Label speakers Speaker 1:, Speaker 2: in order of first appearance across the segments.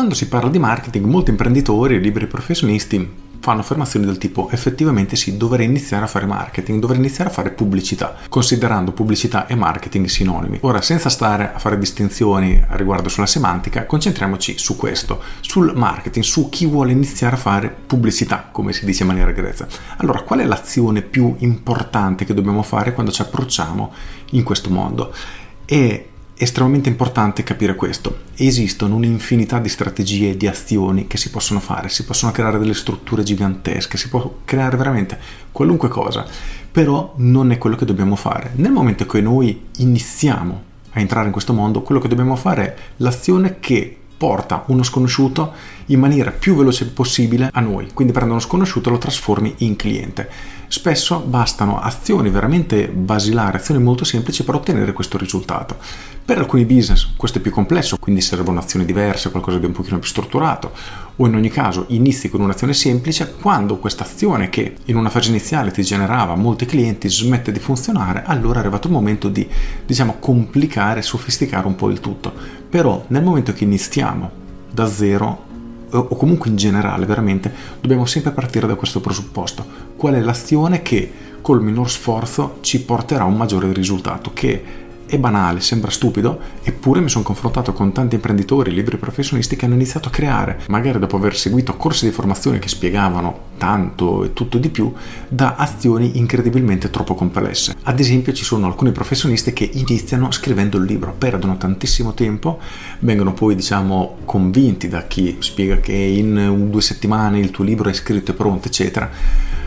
Speaker 1: Quando si parla di marketing, molti imprenditori e liberi professionisti fanno affermazioni del tipo effettivamente sì, dovrei iniziare a fare marketing, dovrei iniziare a fare pubblicità, considerando pubblicità e marketing sinonimi. Ora, senza stare a fare distinzioni riguardo sulla semantica, concentriamoci su questo, sul marketing, su chi vuole iniziare a fare pubblicità, come si dice in maniera grezza. Allora, qual è l'azione più importante che dobbiamo fare quando ci approcciamo in questo mondo? E estremamente importante capire questo. Esistono un'infinità di strategie e di azioni che si possono fare, si possono creare delle strutture gigantesche, si può creare veramente qualunque cosa, però non è quello che dobbiamo fare. Nel momento che noi iniziamo a entrare in questo mondo, quello che dobbiamo fare è l'azione che porta uno sconosciuto in maniera più veloce possibile a noi. Quindi prendo uno sconosciuto e lo trasformi in cliente. Spesso bastano azioni veramente basilari, azioni molto semplici per ottenere questo risultato. Per alcuni business questo è più complesso, quindi servono azioni diverse, qualcosa di un pochino più strutturato, o in ogni caso inizi con un'azione semplice, quando questa azione che in una fase iniziale ti generava molti clienti smette di funzionare, allora è arrivato il momento di, diciamo, complicare, sofisticare un po' il tutto. Però nel momento che iniziamo da zero, o comunque in generale veramente, dobbiamo sempre partire da questo presupposto. Qual è l'azione che col minor sforzo ci porterà a un maggiore risultato, che è banale, sembra stupido, eppure mi sono confrontato con tanti imprenditori, libri professionisti che hanno iniziato a creare, magari dopo aver seguito corsi di formazione che spiegavano tanto e tutto di più, da azioni incredibilmente troppo complesse. Ad esempio ci sono alcuni professionisti che iniziano scrivendo il libro, perdono tantissimo tempo, vengono poi diciamo convinti da chi spiega che in due settimane il tuo libro è scritto e pronto, eccetera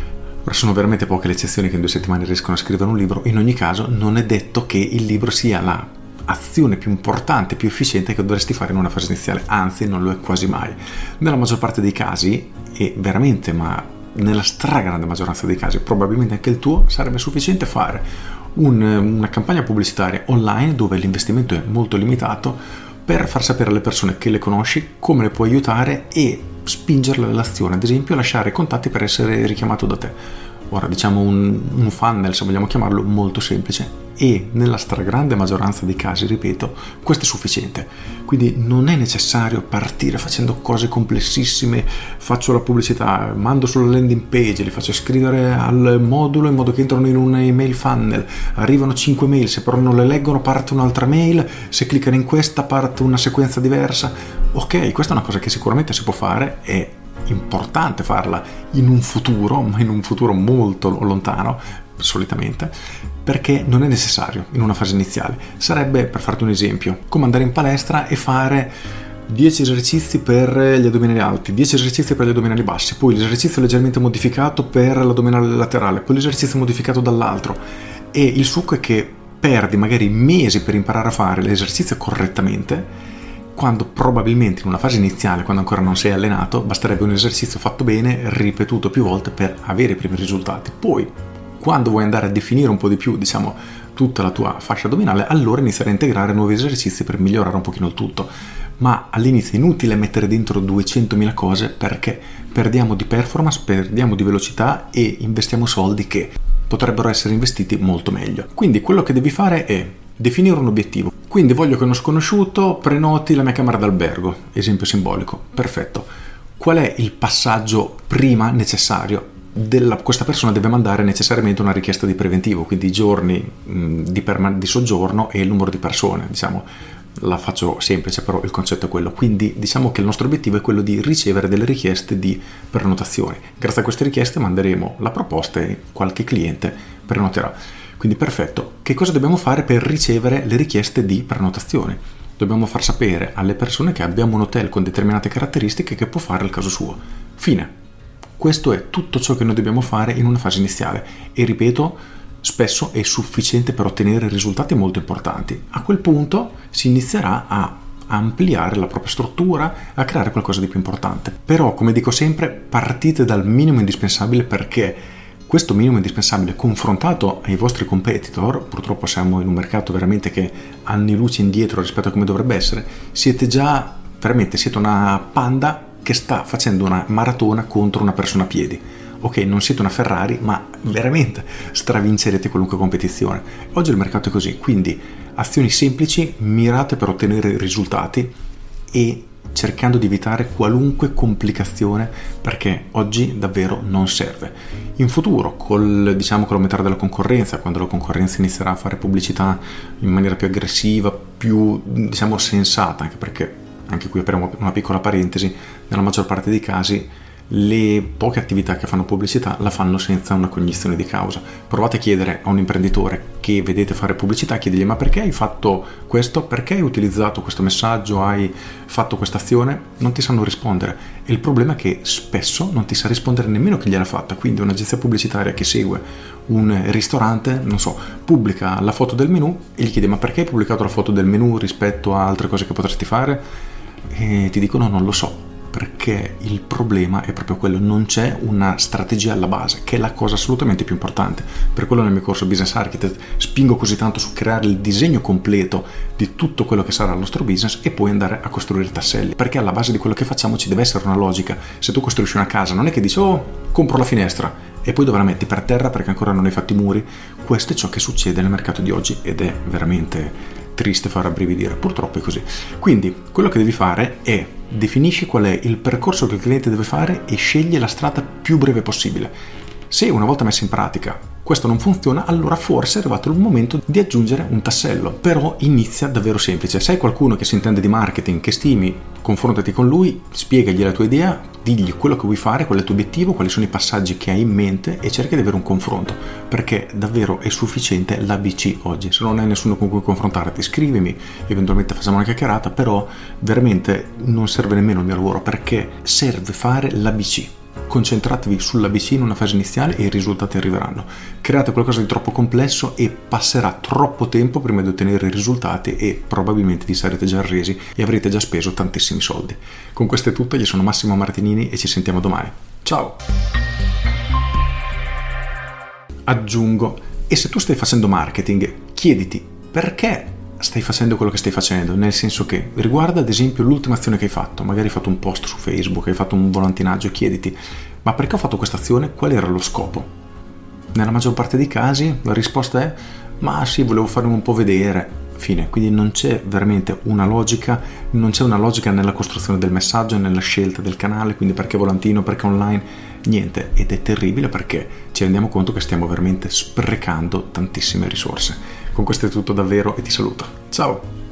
Speaker 1: Ora sono veramente poche le eccezioni che in due settimane riescono a scrivere un libro, in ogni caso non è detto che il libro sia la azione più importante, più efficiente che dovresti fare in una fase iniziale, anzi non lo è quasi mai. Nella maggior parte dei casi, e veramente, ma nella stragrande maggioranza dei casi, probabilmente anche il tuo, sarebbe sufficiente fare un, una campagna pubblicitaria online dove l'investimento è molto limitato per far sapere alle persone che le conosci come le puoi aiutare e spingerle all'azione, ad esempio lasciare contatti per essere richiamato da te. Ora diciamo un, un funnel, se vogliamo chiamarlo, molto semplice e nella stragrande maggioranza dei casi, ripeto, questo è sufficiente. Quindi non è necessario partire facendo cose complessissime, faccio la pubblicità, mando sulla landing page, li faccio scrivere al modulo in modo che entrano in un email funnel, arrivano 5 mail, se però non le leggono parte un'altra mail, se cliccano in questa parte una sequenza diversa. Ok, questa è una cosa che sicuramente si può fare e importante farla in un futuro, ma in un futuro molto lontano, solitamente, perché non è necessario in una fase iniziale. Sarebbe, per farti un esempio, come andare in palestra e fare 10 esercizi per gli addominali alti, 10 esercizi per gli addominali bassi, poi l'esercizio leggermente modificato per l'addominale laterale, poi l'esercizio modificato dall'altro. E il succo è che perdi magari mesi per imparare a fare l'esercizio correttamente quando probabilmente in una fase iniziale, quando ancora non sei allenato, basterebbe un esercizio fatto bene, ripetuto più volte per avere i primi risultati. Poi, quando vuoi andare a definire un po' di più, diciamo, tutta la tua fascia addominale, allora iniziare a integrare nuovi esercizi per migliorare un pochino il tutto. Ma all'inizio è inutile mettere dentro 200.000 cose perché perdiamo di performance, perdiamo di velocità e investiamo soldi che potrebbero essere investiti molto meglio. Quindi quello che devi fare è definire un obiettivo. Quindi voglio che uno sconosciuto prenoti la mia camera d'albergo, esempio simbolico. Perfetto. Qual è il passaggio prima necessario? Della, questa persona deve mandare necessariamente una richiesta di preventivo, quindi i giorni mh, di, perma- di soggiorno e il numero di persone, diciamo la faccio semplice, però il concetto è quello. Quindi diciamo che il nostro obiettivo è quello di ricevere delle richieste di prenotazione. Grazie a queste richieste manderemo la proposta e qualche cliente prenoterà. Quindi perfetto. Che cosa dobbiamo fare per ricevere le richieste di prenotazione? Dobbiamo far sapere alle persone che abbiamo un hotel con determinate caratteristiche che può fare il caso suo. Fine. Questo è tutto ciò che noi dobbiamo fare in una fase iniziale e ripeto, spesso è sufficiente per ottenere risultati molto importanti. A quel punto si inizierà a ampliare la propria struttura, a creare qualcosa di più importante. Però, come dico sempre, partite dal minimo indispensabile perché questo minimo indispensabile confrontato ai vostri competitor, purtroppo siamo in un mercato veramente che anni luce indietro rispetto a come dovrebbe essere, siete già veramente siete una panda che sta facendo una maratona contro una persona a piedi. Ok, non siete una Ferrari, ma veramente stravincerete qualunque competizione. Oggi il mercato è così, quindi azioni semplici, mirate per ottenere risultati e cercando di evitare qualunque complicazione perché oggi davvero non serve. In futuro, col, diciamo, con l'aumentare della concorrenza, quando la concorrenza inizierà a fare pubblicità in maniera più aggressiva, più diciamo sensata, anche perché anche qui apriamo una piccola parentesi, nella maggior parte dei casi le poche attività che fanno pubblicità la fanno senza una cognizione di causa. Provate a chiedere a un imprenditore che vedete fare pubblicità, chiedigli ma perché hai fatto questo, perché hai utilizzato questo messaggio, hai fatto questa azione, non ti sanno rispondere. E il problema è che spesso non ti sa rispondere nemmeno chi gliel'ha fatta, quindi un'agenzia pubblicitaria che segue un ristorante, non so, pubblica la foto del menu e gli chiede ma perché hai pubblicato la foto del menu rispetto a altre cose che potresti fare? E ti dicono non lo so perché il problema è proprio quello, non c'è una strategia alla base, che è la cosa assolutamente più importante. Per quello nel mio corso Business Architect spingo così tanto su creare il disegno completo di tutto quello che sarà il nostro business e poi andare a costruire tasselli, perché alla base di quello che facciamo ci deve essere una logica. Se tu costruisci una casa non è che dici "Oh, compro la finestra" e poi dove la metti per terra perché ancora non hai fatto i muri. Questo è ciò che succede nel mercato di oggi ed è veramente triste far rabbrividire, purtroppo è così. Quindi quello che devi fare è definisci qual è il percorso che il cliente deve fare e scegli la strada più breve possibile. Se una volta messo in pratica questo non funziona, allora forse è arrivato il momento di aggiungere un tassello. Però inizia davvero semplice. Se hai qualcuno che si intende di marketing, che stimi, confrontati con lui, spiegagli la tua idea, digli quello che vuoi fare, qual è il tuo obiettivo, quali sono i passaggi che hai in mente e cerca di avere un confronto, perché davvero è sufficiente l'ABC oggi. Se non hai nessuno con cui confrontarti, scrivimi, eventualmente facciamo una chiacchierata, però veramente non serve nemmeno il mio lavoro perché serve fare l'ABC concentratevi sull'ABC in una fase iniziale e i risultati arriveranno. Create qualcosa di troppo complesso e passerà troppo tempo prima di ottenere i risultati e probabilmente vi sarete già arresi e avrete già speso tantissimi soldi. Con questo è tutto, io sono Massimo Martinini e ci sentiamo domani. Ciao! Aggiungo, e se tu stai facendo marketing, chiediti perché stai facendo quello che stai facendo, nel senso che riguarda ad esempio l'ultima azione che hai fatto, magari hai fatto un post su Facebook, hai fatto un volantinaggio, chiediti, ma perché ho fatto questa azione? Qual era lo scopo? Nella maggior parte dei casi la risposta è, ma sì, volevo farmi un po' vedere, fine, quindi non c'è veramente una logica, non c'è una logica nella costruzione del messaggio, nella scelta del canale, quindi perché volantino, perché online, niente, ed è terribile perché ci rendiamo conto che stiamo veramente sprecando tantissime risorse. Con questo è tutto davvero e ti saluto. Ciao!